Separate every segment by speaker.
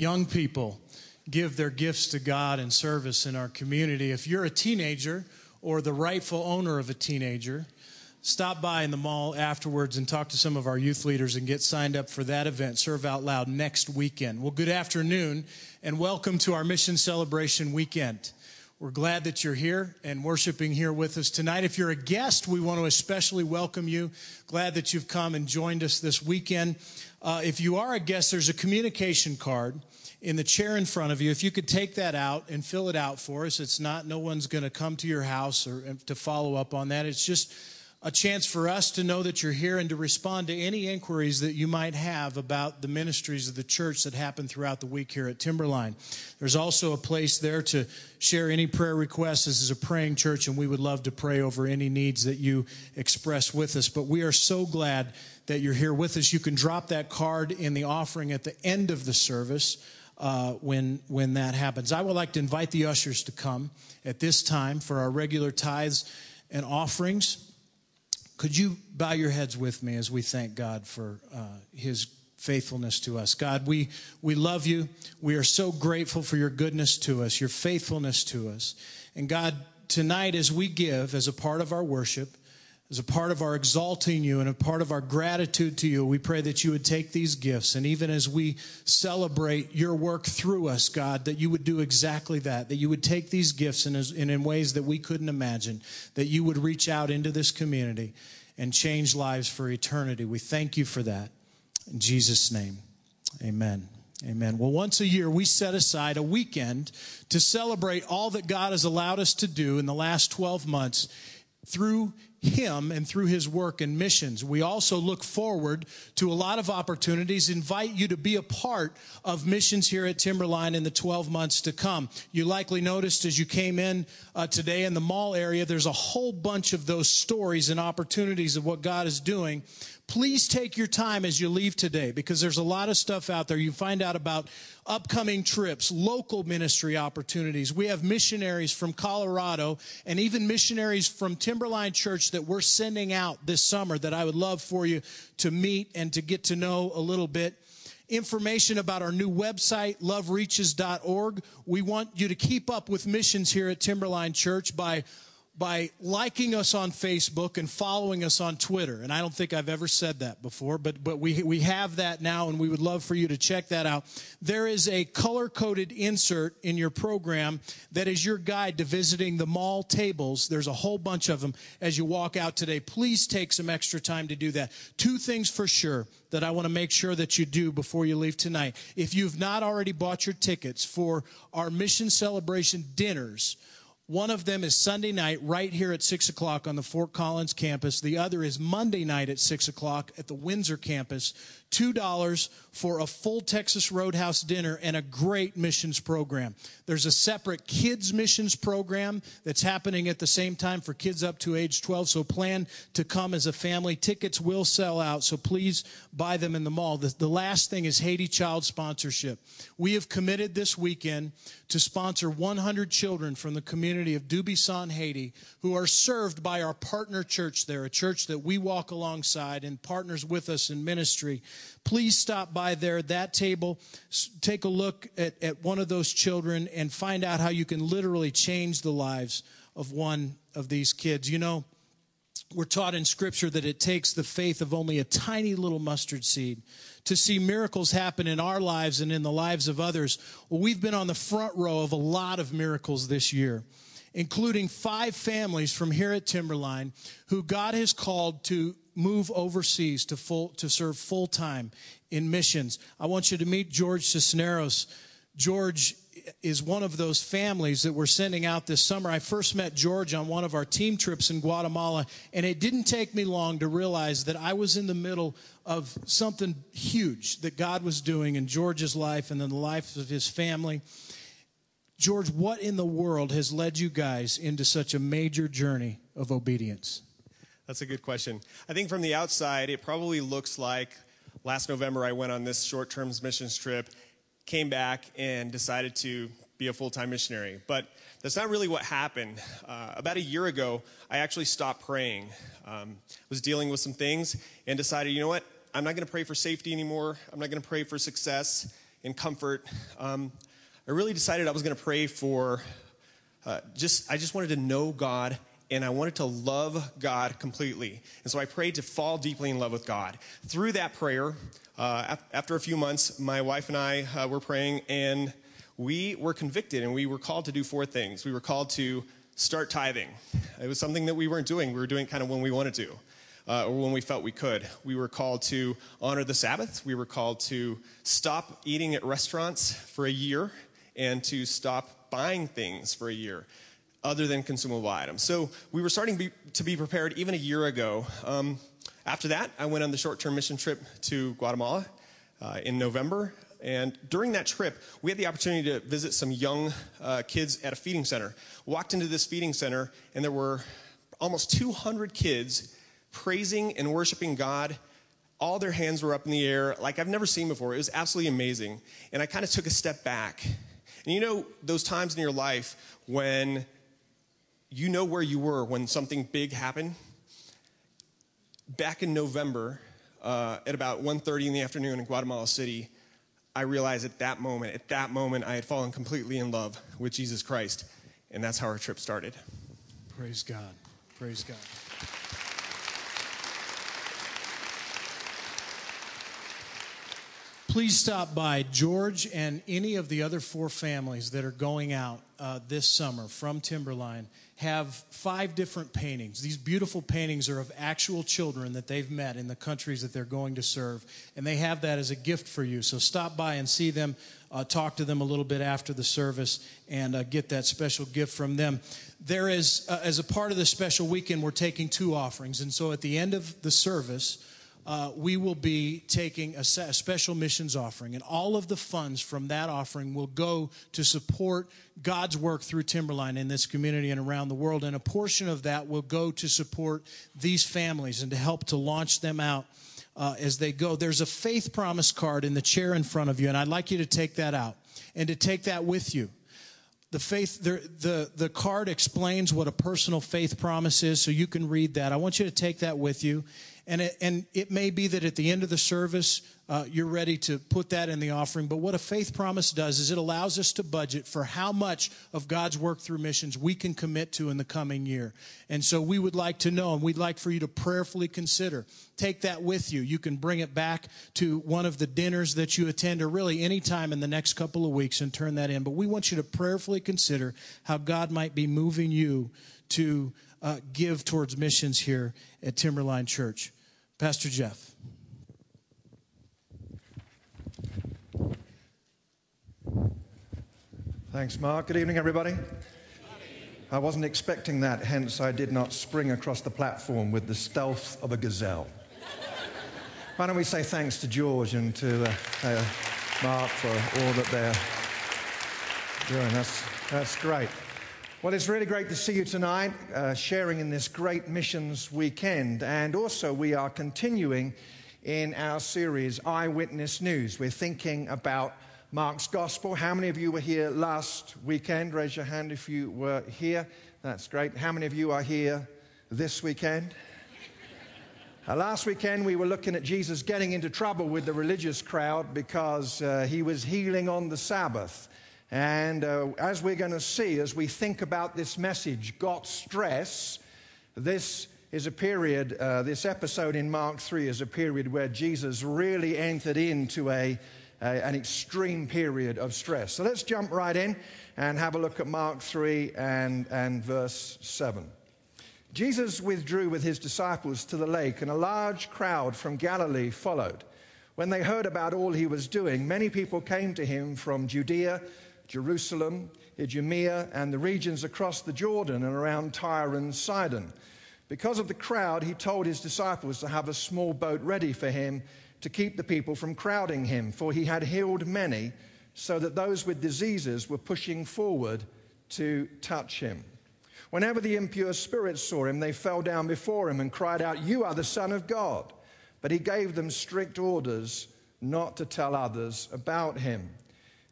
Speaker 1: young people give their gifts to God and service in our community. If you're a teenager or the rightful owner of a teenager, stop by in the mall afterwards and talk to some of our youth leaders and get signed up for that event, Serve Out Loud, next weekend. Well, good afternoon and welcome to our mission celebration weekend. We're glad that you're here and worshiping here with us tonight. If you're a guest, we want to especially welcome you. Glad that you've come and joined us this weekend. Uh, if you are a guest, there's a communication card in the chair in front of you. If you could take that out and fill it out for us, it's not, no one's going to come to your house or to follow up on that. It's just a chance for us to know that you're here and to respond to any inquiries that you might have about the ministries of the church that happen throughout the week here at Timberline. There's also a place there to share any prayer requests. This is a praying church, and we would love to pray over any needs that you express with us. But we are so glad that you're here with us. You can drop that card in the offering at the end of the service uh, when, when that happens. I would like to invite the ushers to come at this time for our regular tithes and offerings. Could you bow your heads with me as we thank God for uh, his faithfulness to us? God, we, we love you. We are so grateful for your goodness to us, your faithfulness to us. And God, tonight as we give as a part of our worship, as a part of our exalting you and a part of our gratitude to you, we pray that you would take these gifts and even as we celebrate your work through us, God, that you would do exactly that, that you would take these gifts in, in ways that we couldn't imagine, that you would reach out into this community and change lives for eternity. We thank you for that. In Jesus' name, amen. Amen. Well, once a year, we set aside a weekend to celebrate all that God has allowed us to do in the last 12 months through him and through his work and missions. We also look forward to a lot of opportunities, invite you to be a part of missions here at Timberline in the 12 months to come. You likely noticed as you came in uh, today in the mall area, there's a whole bunch of those stories and opportunities of what God is doing please take your time as you leave today because there's a lot of stuff out there. You find out about upcoming trips, local ministry opportunities. We have missionaries from Colorado and even missionaries from Timberline Church that we're sending out this summer that I would love for you to meet and to get to know a little bit information about our new website, lovereaches.org. We want you to keep up with missions here at Timberline Church by by liking us on Facebook and following us on Twitter. And I don't think I've ever said that before, but, but we, we have that now, and we would love for you to check that out. There is a color coded insert in your program that is your guide to visiting the mall tables. There's a whole bunch of them as you walk out today. Please take some extra time to do that. Two things for sure that I want to make sure that you do before you leave tonight. If you've not already bought your tickets for our mission celebration dinners, one of them is Sunday night right here at 6 o'clock on the Fort Collins campus. The other is Monday night at 6 o'clock at the Windsor campus. $2 for a full Texas Roadhouse dinner and a great missions program. There's a separate kids missions program that's happening at the same time for kids up to age 12. So plan to come as a family. Tickets will sell out, so please buy them in the mall. The, the last thing is Haiti Child Sponsorship. We have committed this weekend to sponsor 100 children from the community of Dubuisson, Haiti, who are served by our partner church there, a church that we walk alongside and partners with us in ministry. Please stop by there, that table, take a look at, at one of those children and find out how you can literally change the lives of one of these kids. You know, we're taught in Scripture that it takes the faith of only a tiny little mustard seed to see miracles happen in our lives and in the lives of others. Well, we've been on the front row of a lot of miracles this year, including five families from here at Timberline who God has called to move overseas to full to serve full time in missions. I want you to meet George Cisneros. George is one of those families that we're sending out this summer. I first met George on one of our team trips in Guatemala, and it didn't take me long to realize that I was in the middle of something huge that God was doing in George's life and in the life of his family. George, what in the world has led you guys into such a major journey of obedience?
Speaker 2: That's a good question. I think from the outside, it probably looks like last November I went on this short term missions trip came back and decided to be a full time missionary. But that's not really what happened. Uh, about a year ago, I actually stopped praying. Um, was dealing with some things and decided, you know what? I'm not going to pray for safety anymore. I'm not going to pray for success. and comfort, um, I really decided I was going to pray for uh, just, I just wanted to know God and I wanted to love God completely. And so I prayed to fall deeply in love with God. Through that prayer, uh, after a few months, my wife and I uh, were praying, and we were convicted, and we were called to do four things. We were called to start tithing. It was something that we weren't doing. We were doing kind of when we wanted to, uh, or when we felt we could. We were called to honor the Sabbath. We were called to stop eating at restaurants for a year and to stop buying things for a year other than consumable items. So we were starting be, to be prepared even a year ago. Um, after that, I went on the short term mission trip to Guatemala uh, in November. And during that trip, we had the opportunity to visit some young uh, kids at a feeding center. Walked into this feeding center, and there were almost 200 kids praising and worshiping God. All their hands were up in the air like I've never seen before. It was absolutely amazing. And I kind of took a step back. And you know, those times in your life when you know where you were when something big happened? Back in November, uh, at about 1.30 in the afternoon in Guatemala City, I realized at that moment, at that moment, I had fallen completely in love with Jesus Christ. And that's how our trip started.
Speaker 1: Praise God. Praise God. Please stop by George and any of the other four families that are going out uh, this summer from Timberline have five different paintings. These beautiful paintings are of actual children that they've met in the countries that they're going to serve, and they have that as a gift for you. So stop by and see them, uh, talk to them a little bit after the service, and uh, get that special gift from them. There is, uh, as a part of this special weekend, we're taking two offerings, and so at the end of the service, uh, we will be taking a, a, special missions offering, and all of the funds from that offering will go to support God's work through Timberline in this community and around the world. And a portion of that will go to support these families and to help to launch them out. Uh, as they go, there's a faith promise card in the chair in front of you, and I'd like you to take that out and to take that with you the faith the, the the card explains what a personal faith promise is so you can read that i want you to take that with you and it, and it may be that at the end of the service, uh, you're ready to put that in the offering. But what a faith promise does is it allows us to budget for how much of God's work through missions we can commit to in the coming year. And so we would like to know, and we'd like for you to prayerfully consider. Take that with you. You can bring it back to one of the dinners that you attend, or really any time in the next couple of weeks, and turn that in. But we want you to prayerfully consider how God might be moving you to uh, give towards missions here at Timberline Church. Pastor Jeff.
Speaker 3: Thanks, Mark. Good evening, everybody. I wasn't expecting that, hence, I did not spring across the platform with the stealth of a gazelle. Why don't we say thanks to George and to uh, uh, Mark for all that they're doing? That's, that's great. Well, it's really great to see you tonight, uh, sharing in this great missions weekend. And also, we are continuing in our series, Eyewitness News. We're thinking about Mark's Gospel. How many of you were here last weekend? Raise your hand if you were here. That's great. How many of you are here this weekend? Uh, last weekend, we were looking at Jesus getting into trouble with the religious crowd because uh, he was healing on the Sabbath. And uh, as we're going to see, as we think about this message, got stress, this is a period, uh, this episode in Mark 3 is a period where Jesus really entered into a, a, an extreme period of stress. So let's jump right in and have a look at Mark 3 and, and verse 7. Jesus withdrew with his disciples to the lake, and a large crowd from Galilee followed. When they heard about all he was doing, many people came to him from Judea Jerusalem, Idumea, and the regions across the Jordan and around Tyre and Sidon. Because of the crowd, he told his disciples to have a small boat ready for him to keep the people from crowding him, for he had healed many, so that those with diseases were pushing forward to touch him. Whenever the impure spirits saw him, they fell down before him and cried out, You are the Son of God. But he gave them strict orders not to tell others about him.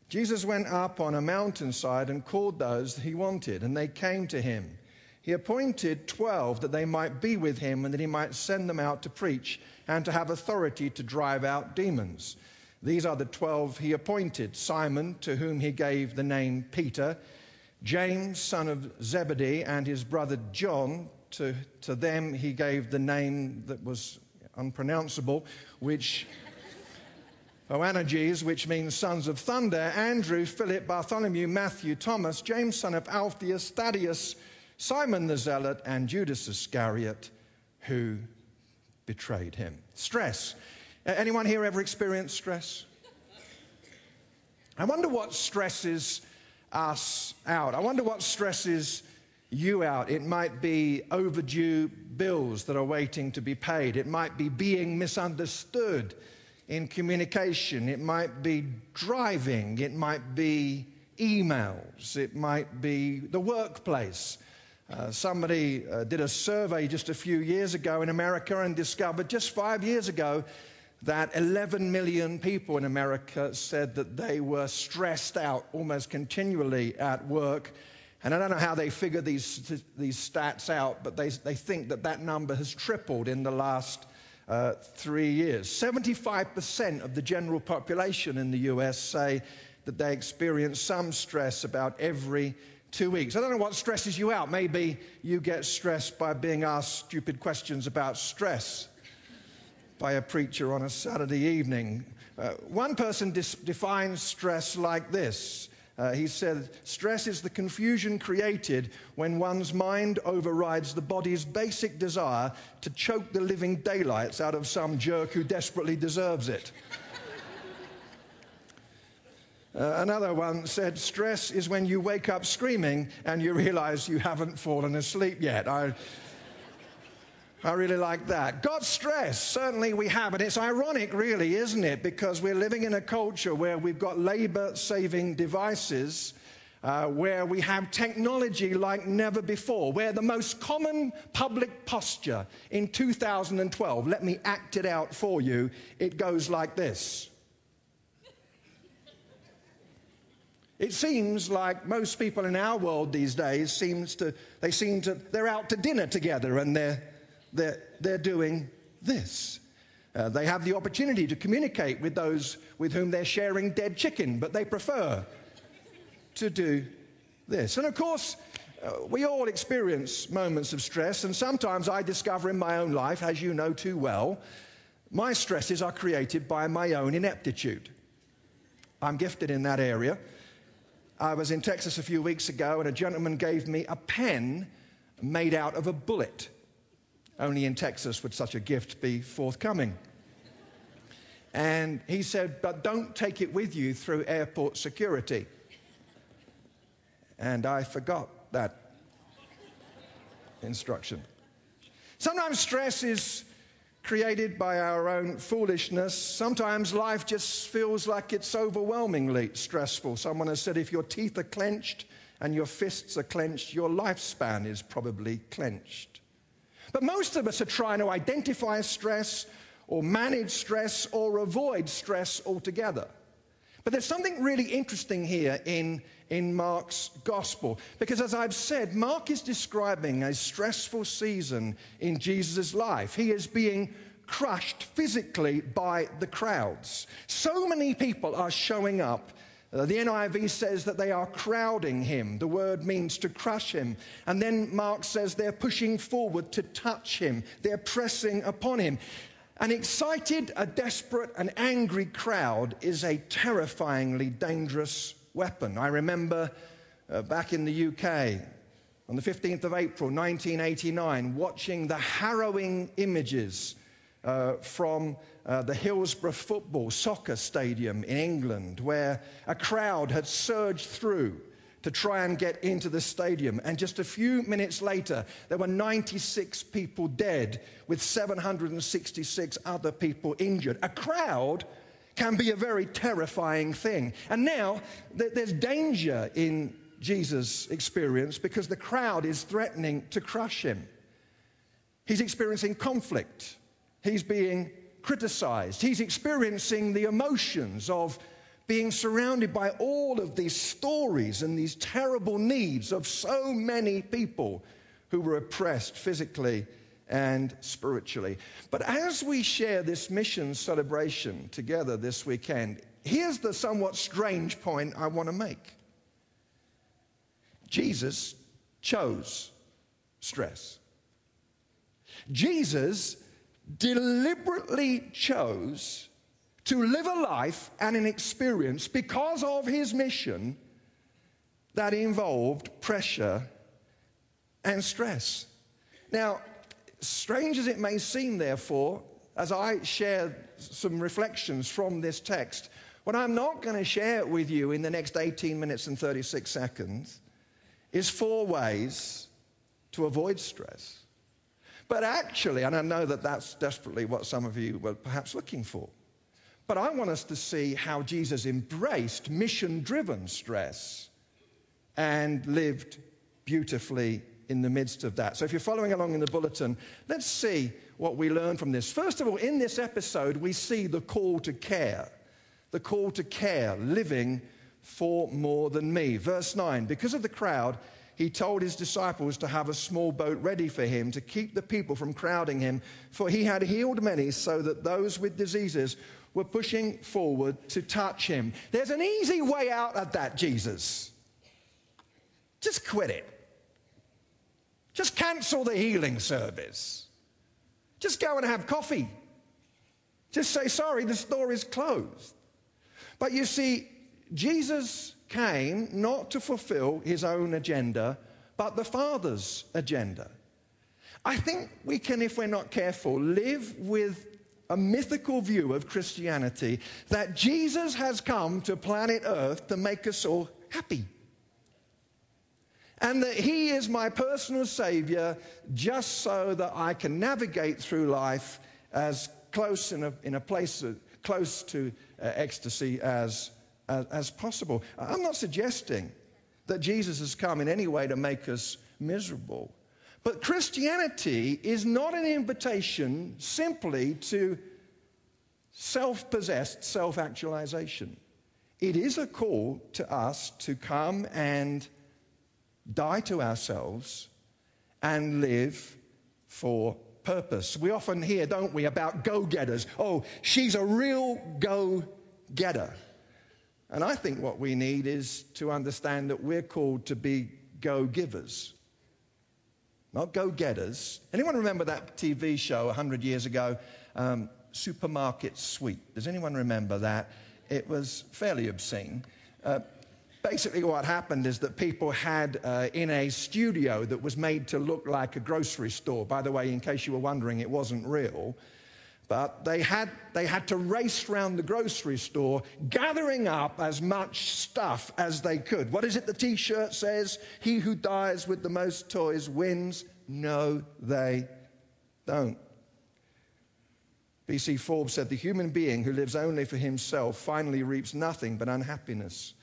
Speaker 3: Jesus went up on a mountainside and called those he wanted, and they came to him. He appointed 12 that they might be with him and that he might send them out to preach and to have authority to drive out demons. These are the twelve he appointed Simon, to whom he gave the name Peter, James, son of Zebedee, and his brother John. To, to them he gave the name that was unpronounceable, which Boanerges, which means sons of thunder, Andrew, Philip, Bartholomew, Matthew, Thomas, James, son of Alphaeus, Thaddeus, Simon the Zealot, and Judas Iscariot, who betrayed him. Stress. Anyone here ever experienced stress? I wonder what stresses us out. I wonder what stresses you out. It might be overdue bills that are waiting to be paid. It might be being misunderstood in communication. It might be driving. It might be emails. It might be the workplace. Uh, somebody uh, did a survey just a few years ago in America and discovered just five years ago that 11 million people in America said that they were stressed out almost continually at work. And I don't know how they figure these, these stats out, but they, they think that that number has tripled in the last uh, three years. 75% of the general population in the US say that they experience some stress about every two weeks. I don't know what stresses you out. Maybe you get stressed by being asked stupid questions about stress by a preacher on a Saturday evening. Uh, one person dis- defines stress like this uh, he said, Stress is the confusion created when one's mind overrides the body's basic desire to choke the living daylights out of some jerk who desperately deserves it. Uh, another one said, Stress is when you wake up screaming and you realize you haven't fallen asleep yet. I, I really like that. God's stress, certainly we have. And it's ironic, really, isn't it? Because we're living in a culture where we've got labor saving devices. Uh, where we have technology like never before, where the most common public posture in 2012, let me act it out for you, it goes like this. It seems like most people in our world these days seems to they seem to they're out to dinner together and they're they're, they're doing this. Uh, they have the opportunity to communicate with those with whom they're sharing dead chicken, but they prefer to do this. And of course, uh, we all experience moments of stress, and sometimes I discover in my own life, as you know too well, my stresses are created by my own ineptitude. I'm gifted in that area. I was in Texas a few weeks ago, and a gentleman gave me a pen made out of a bullet. Only in Texas would such a gift be forthcoming. And he said, But don't take it with you through airport security. And I forgot that instruction. Sometimes stress is created by our own foolishness. Sometimes life just feels like it's overwhelmingly stressful. Someone has said if your teeth are clenched and your fists are clenched, your lifespan is probably clenched. But most of us are trying to identify stress or manage stress or avoid stress altogether. But there's something really interesting here in, in Mark's gospel. Because as I've said, Mark is describing a stressful season in Jesus' life. He is being crushed physically by the crowds. So many people are showing up the NIV says that they are crowding him. The word means to crush him. And then Mark says they're pushing forward to touch him, they're pressing upon him. An excited, a desperate, an angry crowd is a terrifyingly dangerous weapon. I remember uh, back in the UK on the 15th of April 1989 watching the harrowing images uh, from uh, the Hillsborough Football Soccer Stadium in England, where a crowd had surged through to try and get into the stadium. And just a few minutes later, there were 96 people dead, with 766 other people injured. A crowd can be a very terrifying thing. And now there's danger in Jesus' experience because the crowd is threatening to crush him. He's experiencing conflict, he's being criticized. He's experiencing the emotions of being surrounded by all of these stories and these terrible needs of so many people who were oppressed physically and spiritually. But as we share this mission celebration together this weekend, here's the somewhat strange point I want to make Jesus chose stress. Jesus deliberately chose to live a life and an experience because of his mission that involved pressure and stress. Now, strange as it may seem, therefore, as I share some reflections from this text, what I'm not going to share with you in the next 18 minutes and 36 seconds is four ways to avoid stress. But actually, and I know that that's desperately what some of you were perhaps looking for, but I want us to see how Jesus embraced mission driven stress and lived beautifully in the midst of that. So if you're following along in the bulletin, let's see what we learn from this. First of all, in this episode, we see the call to care. The call to care, living for more than me. Verse 9 Because of the crowd, he told his disciples to have a small boat ready for him to keep the people from crowding him, for he had healed many, so that those with diseases were pushing forward to touch him. There's an easy way out of that, Jesus. Just quit it. Just cancel the healing service. Just go and have coffee. Just say, sorry, the store is closed. But you see, Jesus came not to fulfill his own agenda, but the Father's agenda. I think we can, if we're not careful, live with a mythical view of Christianity that Jesus has come to planet Earth to make us all happy and that He is my personal Savior just so that I can navigate through life as close in a, in a place close to uh, ecstasy as, as, as possible. I'm not suggesting that Jesus has come in any way to make us miserable. But Christianity is not an invitation simply to self possessed self actualization. It is a call to us to come and die to ourselves, and live for purpose. We often hear, don't we, about go getters. Oh, she's a real go getter. And I think what we need is to understand that we're called to be go givers, not go getters. Anyone remember that TV show 100 years ago, um, Supermarket Sweep? Does anyone remember that? It was fairly obscene. Uh, basically what happened is that people had uh, in a studio that was made to look like a grocery store. By the way, in case you were wondering, it wasn't real. But they had, they had to race around the grocery store, gathering up as much stuff as they could. What is it the t shirt says? He who dies with the most toys wins. No, they don't. B.C. Forbes said the human being who lives only for himself finally reaps nothing but unhappiness.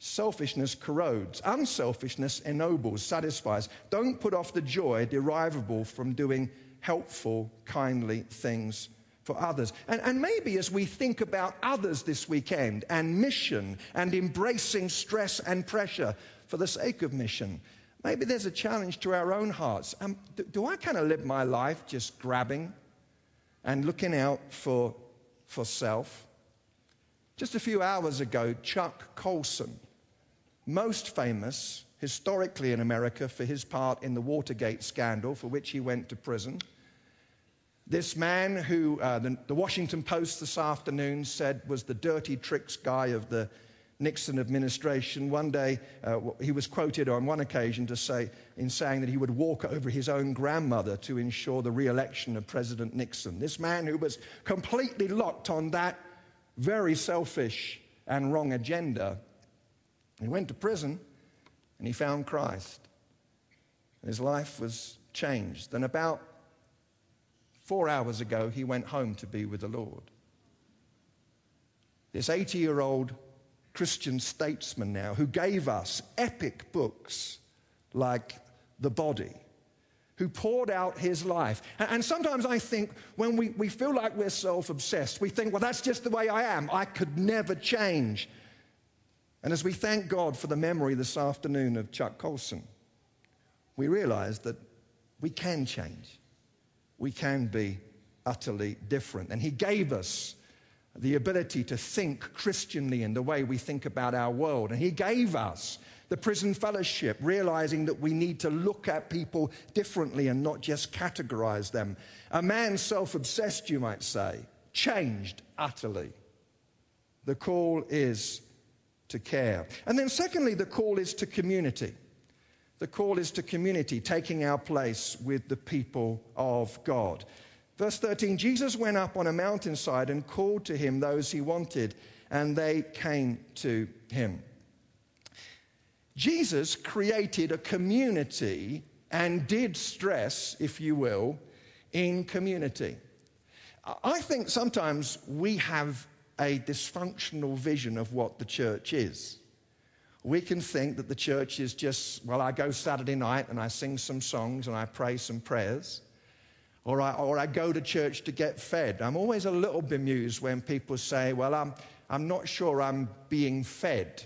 Speaker 3: Selfishness corrodes. Unselfishness ennobles, satisfies. Don't put off the joy derivable from doing helpful, kindly things for others. And, and, maybe as we think about others this weekend and mission and embracing stress and pressure for the sake of mission, maybe there's a challenge to our own hearts. Um, do, do I kind of live my life just grabbing and looking out for, for self? Just a few hours ago, Chuck Colson, most famous historically in America for his part in the Watergate scandal, for which he went to prison. This man, who uh, the, the, Washington Post this afternoon said was the dirty tricks guy of the Nixon administration, one day uh, he was quoted on one occasion to say, in saying that he would walk over his own grandmother to ensure the re election of President Nixon. This man who was completely locked on that very selfish and wrong agenda he went to prison and he found Christ. And His life was changed. And about four hours ago, he went home to be with the Lord. This 80 year old Christian statesman now who gave us epic books like The Body, who poured out his life. And sometimes I think when we, we feel like we're self obsessed, we think, well, that's just the way I am. I could never change. And as we thank God for the memory this afternoon of Chuck Colson, we realize that we can change. We can be utterly different. And He gave us the ability to think Christianly in the way we think about our world. And He gave us the prison fellowship, realizing that we need to look at people differently and not just categorize them. A man self obsessed, you might say, changed utterly. The call is to care. And then, secondly, the call is to community. The call is to community, taking our place with the people of God. Verse 13 Jesus went up on a mountainside and called to him those he wanted, and they came to him. Jesus created a community and did stress, if you will, in community. I think sometimes we have a dysfunctional vision of what the church is. We can think that the church is just, well, I go Saturday night and I sing some songs and I pray some prayers, or I, or I go to church to get fed. I'm always a little bemused when people say, well, I'm, I'm not sure I'm being fed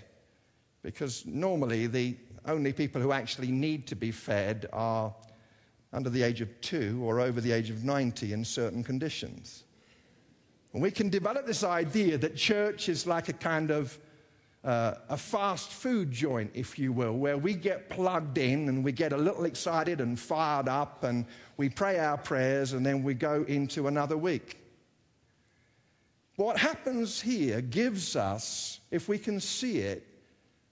Speaker 3: because normally the only people who actually need to be fed are under the age of two or over the age of 90 in certain conditions. And we can develop this idea that church is like a kind of uh, a fast food joint, if you will, where we get plugged in and we get a little excited and fired up and we pray our prayers and then we go into another week. What happens here gives us, if we can see it,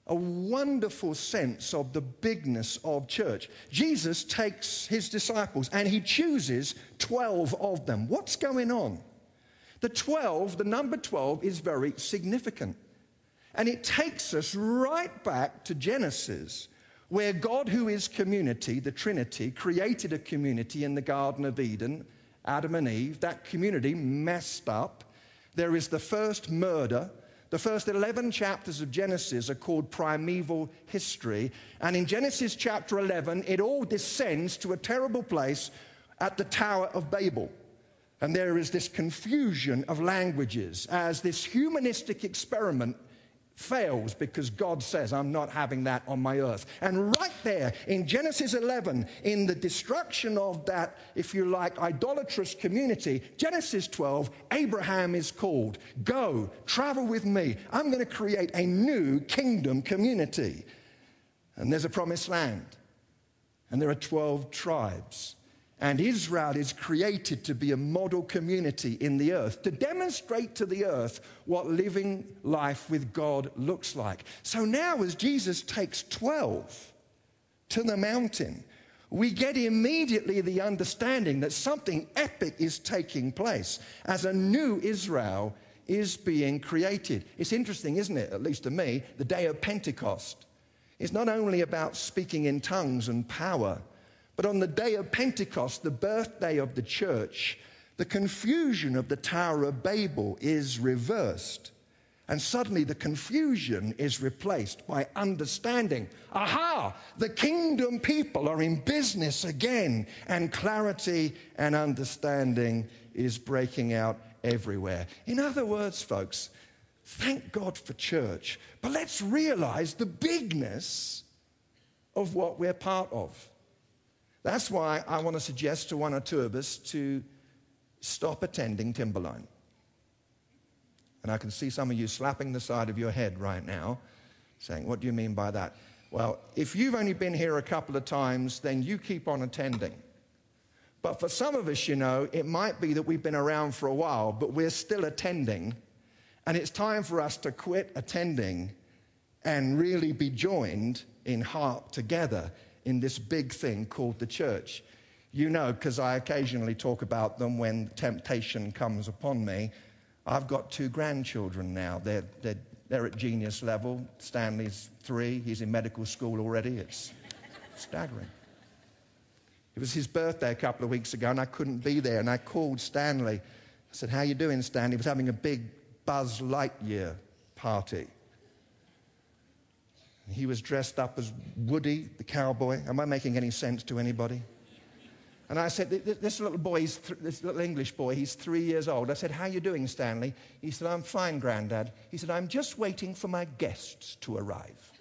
Speaker 3: a wonderful sense of the bigness of church. Jesus takes his disciples and he chooses 12 of them. What's going on? The 12, the number 12, is very significant. And it takes us right back to Genesis, where God, who is community, the Trinity, created a community in the Garden of Eden, Adam and Eve. That community messed up. There is the first murder the first 11 chapters of Genesis are called primeval history. And in Genesis chapter 11, it all descends to a terrible place at the Tower of Babel. And there is this confusion of languages as this humanistic experiment fails because God says, I'm not having that on my earth. And right there in Genesis 11, in the destruction of that, if you like, idolatrous community, Genesis 12, Abraham is called, Go, travel with me. I'm going to create a new kingdom community. And there's a promised land. And there are 12 tribes. And Israel is created to be a model community in the earth, to demonstrate to the earth what living life with God looks like. So now, as Jesus takes 12 to the mountain, we get immediately the understanding that something epic is taking place as a new Israel is being created. It's interesting, isn't it? At least to me, the day of Pentecost is not only about speaking in tongues and power but on the day of Pentecost, the birthday of the church, the confusion of the Tower of Babel is reversed. And suddenly the confusion is replaced by understanding. Aha! The kingdom people are in business again, and clarity and understanding is breaking out everywhere. In other words, folks, thank God for church, but let's realize the bigness of what we're part of. That's why I want to suggest to one or two of us to stop attending Timberline. And I can see some of you slapping the side of your head right now, saying, What do you mean by that? Well, if you've only been here a couple of times, then you keep on attending. But for some of us, you know, it might be that we've been around for a while, but we're still attending. And it's time for us to quit attending and really be joined in heart together in this big thing called the church. You know, because I occasionally talk about them when temptation comes upon me. I've got two grandchildren now. They're, they're, they're at genius level. Stanley's three, he's in medical school already. It's staggering. It was his birthday a couple of weeks ago, and I couldn't be there. And I called Stanley. I said, How you doing, Stanley? He was having a big Buzz Lightyear party. He was dressed up as Woody, the cowboy. Am I making any sense to anybody? And I said, this little boy, th- this little English boy, he's three years old. I said, how you doing, Stanley? He said, I'm fine, Grandad. He said, I'm just waiting for my guests to arrive.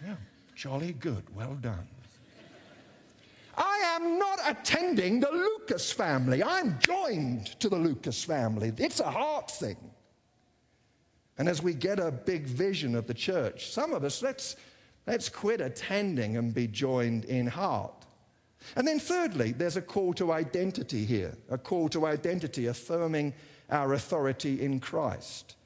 Speaker 3: yeah, jolly good. Well done. I am not attending the Lucas family. I'm joined to the Lucas family. It's a heart thing. And as we get a big vision of the church, some of us, let's, let's quit attending and be joined in heart. And then, thirdly, there's a call to identity here, a call to identity, affirming our authority in Christ.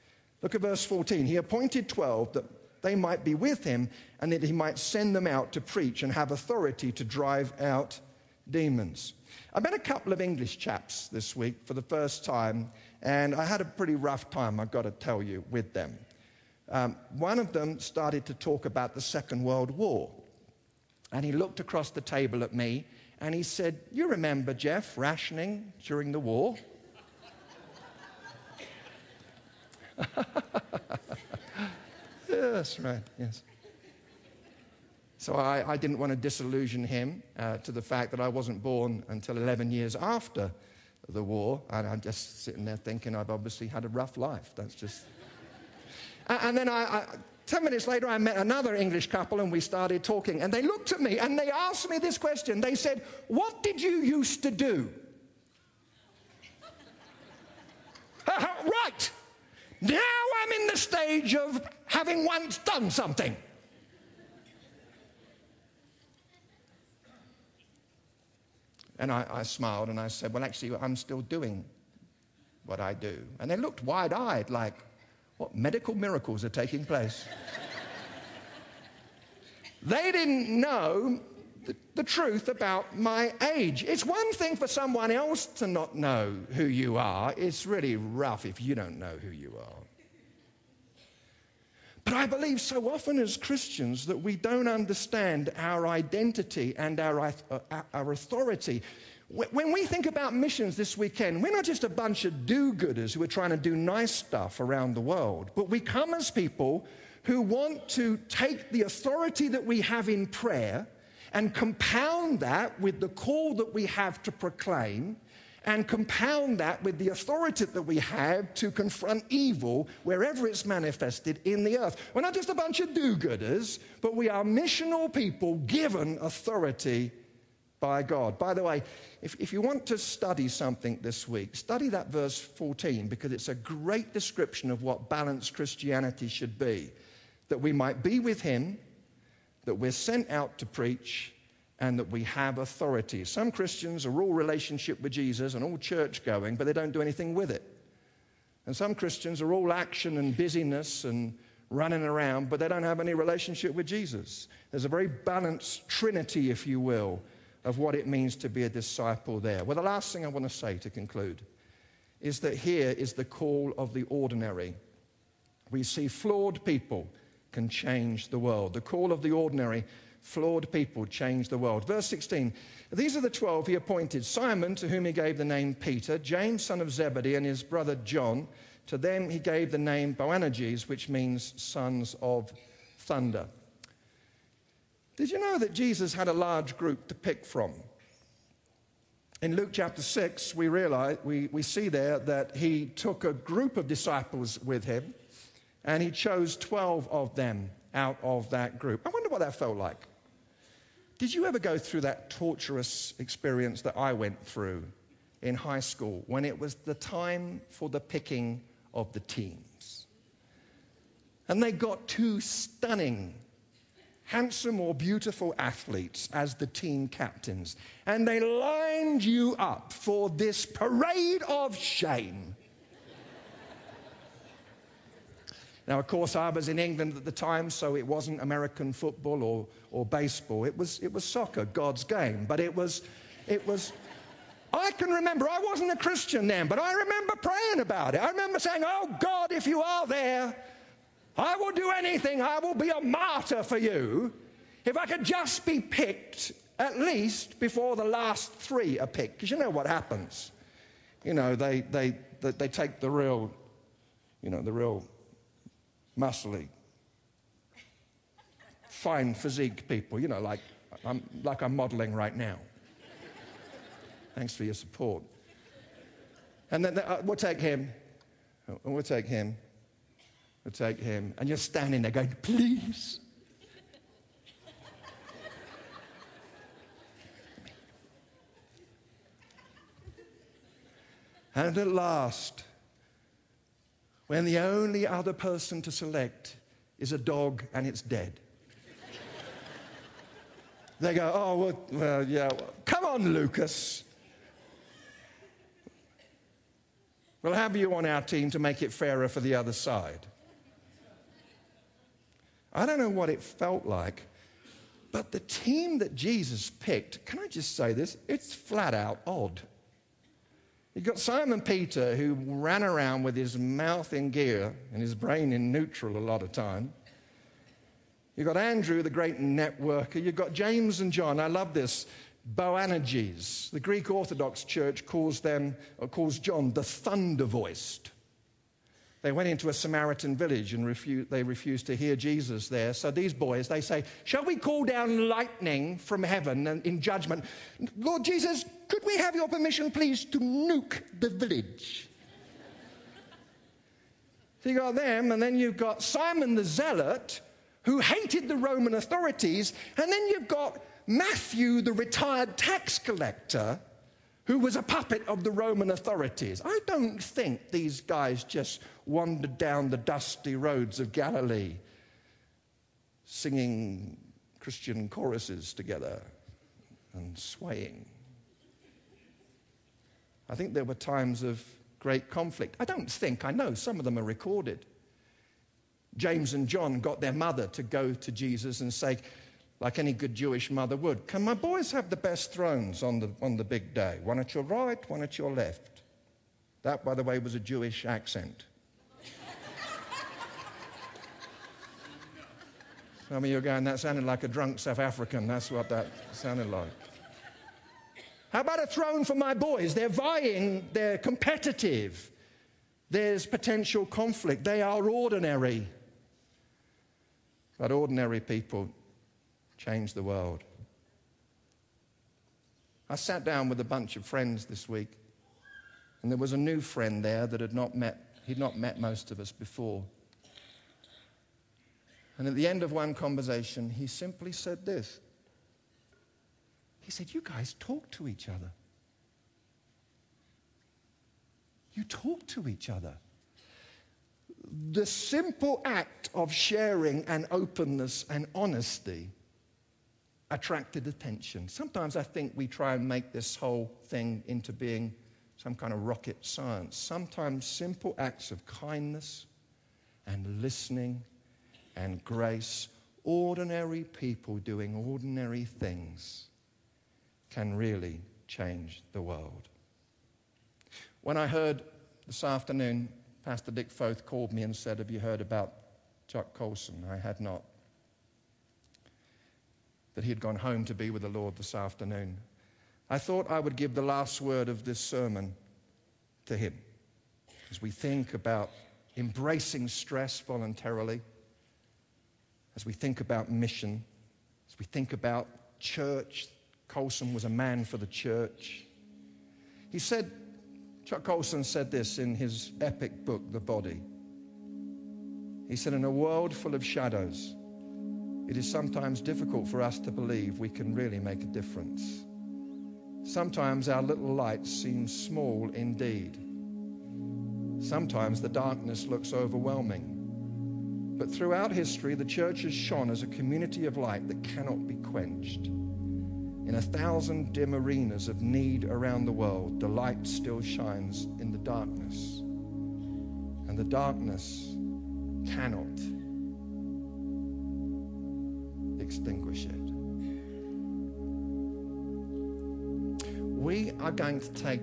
Speaker 3: Look at verse 14. He appointed 12 that they might be with him and that he might send them out to preach and have authority to drive out demons. I met a couple of English chaps this week for the first time, and I had a pretty rough time, I've got to tell you, with them. Um, one of them started to talk about the Second World War. And he looked across the table at me and he said, You remember, Jeff, rationing during the war? yes, right, yes. So I, I, didn't want to disillusion him uh, to the fact that I wasn't born until 11 years after the war. And I'm just sitting there thinking I've obviously had a rough life. That's just. and then I, I, 10 minutes later, I met another English couple and we started talking. And they looked at me and they asked me this question. They said, What did you used to do? right. Now I'm in the stage of having once done something. And I, I, smiled and I said, Well, actually, I'm still doing what I do. And they looked wide eyed, like, What medical miracles are taking place? they didn't know the, the, truth about my age. It's one thing for someone else to not know who you are, it's really rough if you don't know who you are. But I believe so often as Christians that we don't understand our identity and our, uh, our authority. When we think about missions this weekend, we're not just a bunch of do gooders who are trying to do nice stuff around the world, but we come as people who want to take the authority that we have in prayer and compound that with the call that we have to proclaim and compound that with the authority that we have to confront evil wherever it's manifested in the earth. We're not just a bunch of do gooders, but we are missional people given authority by God. By the way, if, if you want to study something this week, study that verse 14 because it's a great description of what balanced Christianity should be. That we might be with Him, that we're sent out to preach, and that we have authority. Some Christians are all relationship with Jesus and all church going, but they don't do anything with it. And some Christians are all action and busyness and running around, but they don't have any relationship with Jesus. There's a very balanced trinity, if you will, of what it means to be a disciple there. Well, the last thing I want to say to conclude is that here is the call of the ordinary. We see flawed people can change the world. The call of the ordinary flawed people change the world. Verse 16 These are the twelve he appointed Simon, to whom he gave the name Peter, James, son of Zebedee, and his brother John. To them he gave the name Boanerges, which means sons of thunder. Did you know that Jesus had a large group to pick from? In Luke chapter 6, we, realize, we, we see there that he took a group of disciples with him and he chose 12 of them out of that group. I wonder what that felt like. Did you ever go through that torturous experience that I went through in high school when it was the time for the picking of the teams? And they got two stunning, handsome or beautiful athletes as the team captains. And they lined you up for this parade of shame. Now, of course, I was in England at the time, so it wasn't American football or, or baseball. It was, it was soccer, God's game. But it was, it was, I can remember, I wasn't a Christian then, but I remember praying about it. I remember saying, Oh God, if you are there, I will do anything. I will be a martyr for you. If I could just be picked at least before the last three are picked. Because you know what happens. You know, they, they, they, they take the real, you know, the real muscly, fine physique people, you know, like I'm, like I'm modeling right now. Thanks for your support. And then uh, we'll take him. We'll take him. We'll take him. And you're standing there going, please. and at last, when the only other person to select is a dog and it's dead, they go, Oh, well, well yeah, come on, Lucas. We'll have you on our team to make it fairer for the other side. I don't know what it felt like, but the team that Jesus picked, can I just say this? It's flat out odd. You've got Simon Peter, who ran around with his mouth in gear and his brain in neutral a lot of time. You've got Andrew, the great networker. You've got James and John. I love this. Boanerges. The Greek Orthodox Church calls them, or calls John the thunder voiced. They went into a Samaritan village and refused, they refused to hear Jesus there. So these boys, they say, Shall we call down lightning from heaven in judgment? Lord Jesus, could we have your permission, please, to nuke the village? so you got them, and then you've got Simon the Zealot, who hated the Roman authorities, and then you've got Matthew, the retired tax collector, who was a puppet of the Roman authorities. I don't think these guys just wandered down the dusty roads of Galilee singing Christian choruses together and swaying. I think there were times of great conflict. I don't think, I know some of them are recorded. James and John got their mother to go to Jesus and say, like any good Jewish mother would. Can my boys have the best thrones on the, on the big day? One at your right, one at your left. That, by the way, was a Jewish accent. Some of you are going, that sounded like a drunk South African. That's what that sounded like. How about a throne for my boys? They're vying, they're competitive. There's potential conflict. They are ordinary. But ordinary people change the world. I sat down with a bunch of friends this week, and there was a new friend there that had not met, he'd not met most of us before. And at the end of one conversation, he simply said this. He said, You guys talk to each other. You talk to each other. The simple act of sharing and openness and honesty attracted attention. Sometimes I think we try and make this whole thing into being some kind of rocket science. Sometimes simple acts of kindness and listening and grace, ordinary people doing ordinary things, can really change the world. When I heard this afternoon, Pastor Dick Foth called me and said, Have you heard about Chuck Colson? I had not that he had gone home to be with the Lord this afternoon. I thought I would give the last word of this sermon to him as we think about embracing stress voluntarily, as we think about mission, as we think about church. Colson was a man for the church. He said, Chuck Colson said this in his epic book, The Body. He said, In a world full of shadows, it is sometimes difficult for us to believe we can really make a difference. Sometimes our little light seems small indeed. Sometimes the darkness looks overwhelming. But throughout history, the church has shone as a community of light that cannot be quenched. In a thousand dim arenas of need around the world, the light still shines in the darkness. And the darkness cannot extinguish it. We are going to take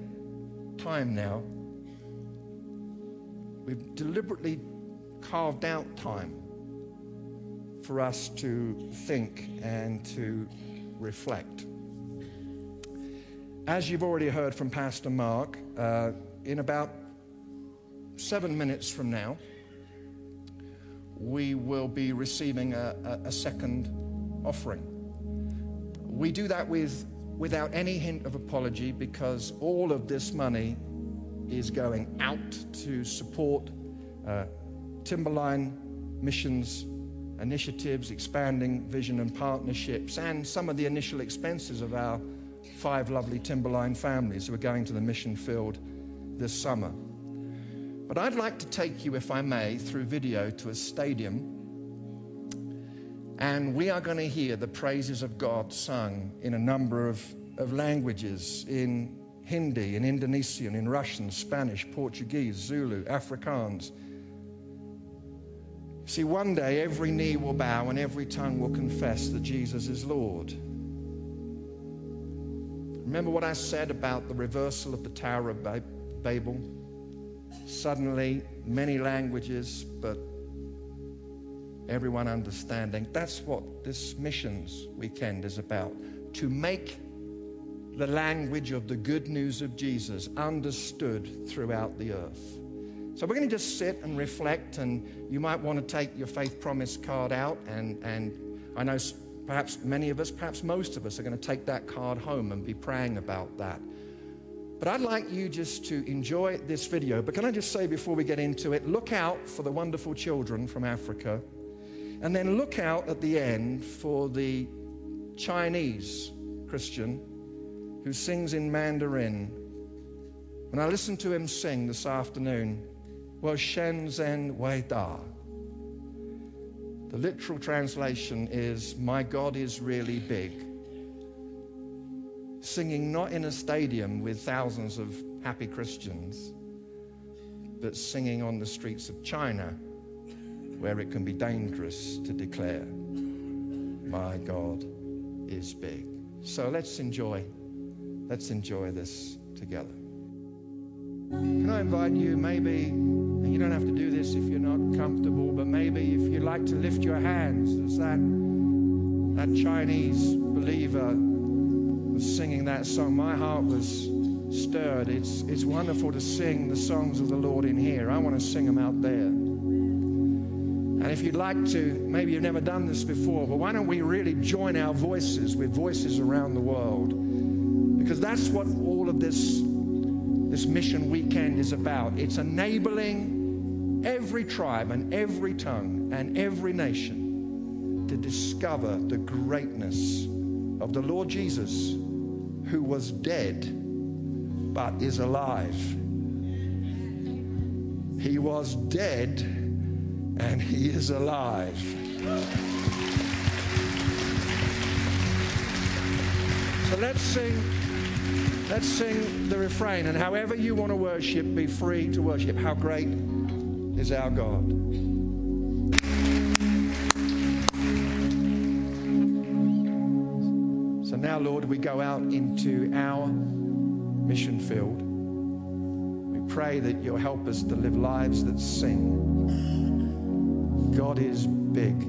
Speaker 3: time now. We've deliberately carved out time for us to think and to reflect. As you've already heard from Pastor Mark, uh, in about seven minutes from now, we will be receiving a, a, a second offering. We do that with, without any hint of apology because all of this money is going out to support uh, Timberline missions initiatives, expanding vision and partnerships, and some of the initial expenses of our five lovely Timberline families who are going to the mission field this summer. But I'd like to take you, if I may, through video to a stadium. And we are going to hear the praises of God sung in a number of, of languages in Hindi, in Indonesian, in Russian, Spanish, Portuguese, Zulu, Afrikaans. See, one day every knee will bow and every tongue will confess that Jesus is Lord. Remember what I said about the reversal of the Tower of Babel? Suddenly, many languages, but everyone understanding. That's what this missions weekend is about to make the language of the good news of Jesus understood throughout the earth. So we're going to just sit and reflect, and you might want to take your faith promise card out. And, and I know Perhaps many of us, perhaps most of us, are going to take that card home and be praying about that. But I'd like you just to enjoy this video. But can I just say before we get into it, look out for the wonderful children from Africa. And then look out at the end for the Chinese Christian who sings in Mandarin. When I listened to him sing this afternoon, well, Shenzhen Wei Da. The literal translation is, My God is really big. Singing not in a stadium with thousands of happy Christians, but singing on the streets of China where it can be dangerous to declare, My God is big. So let's enjoy, let's enjoy this together. Can I invite you maybe and you don't have to do this if you're not comfortable, but maybe if you'd like to lift your hands as that, that Chinese believer was singing that song, my heart was stirred. It's, it's wonderful to sing the songs of the Lord in here. I want to sing them out there. And if you'd like to, maybe you've never done this before, but why don't we really join our voices with voices around the world? Because that's what all of this this mission weekend is about. It's enabling every tribe and every tongue and every nation to discover the greatness of the Lord Jesus, who was dead but is alive. He was dead and he is alive. So let's sing. Let's sing the refrain. And however you want to worship, be free to worship. How great is our God. So now, Lord, we go out into our mission field. We pray that you'll help us to live lives that sing. God is big.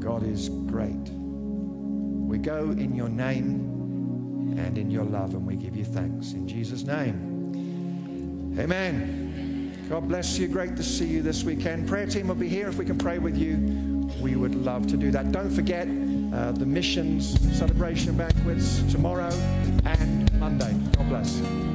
Speaker 3: God is great. We go in your name and in your love. And we give you thanks. In Jesus' name. Amen. God bless you. Great to see you this weekend. Prayer team will be here. If we can pray with you, we would love to do that. Don't forget uh, the missions celebration banquets tomorrow and Monday. God bless.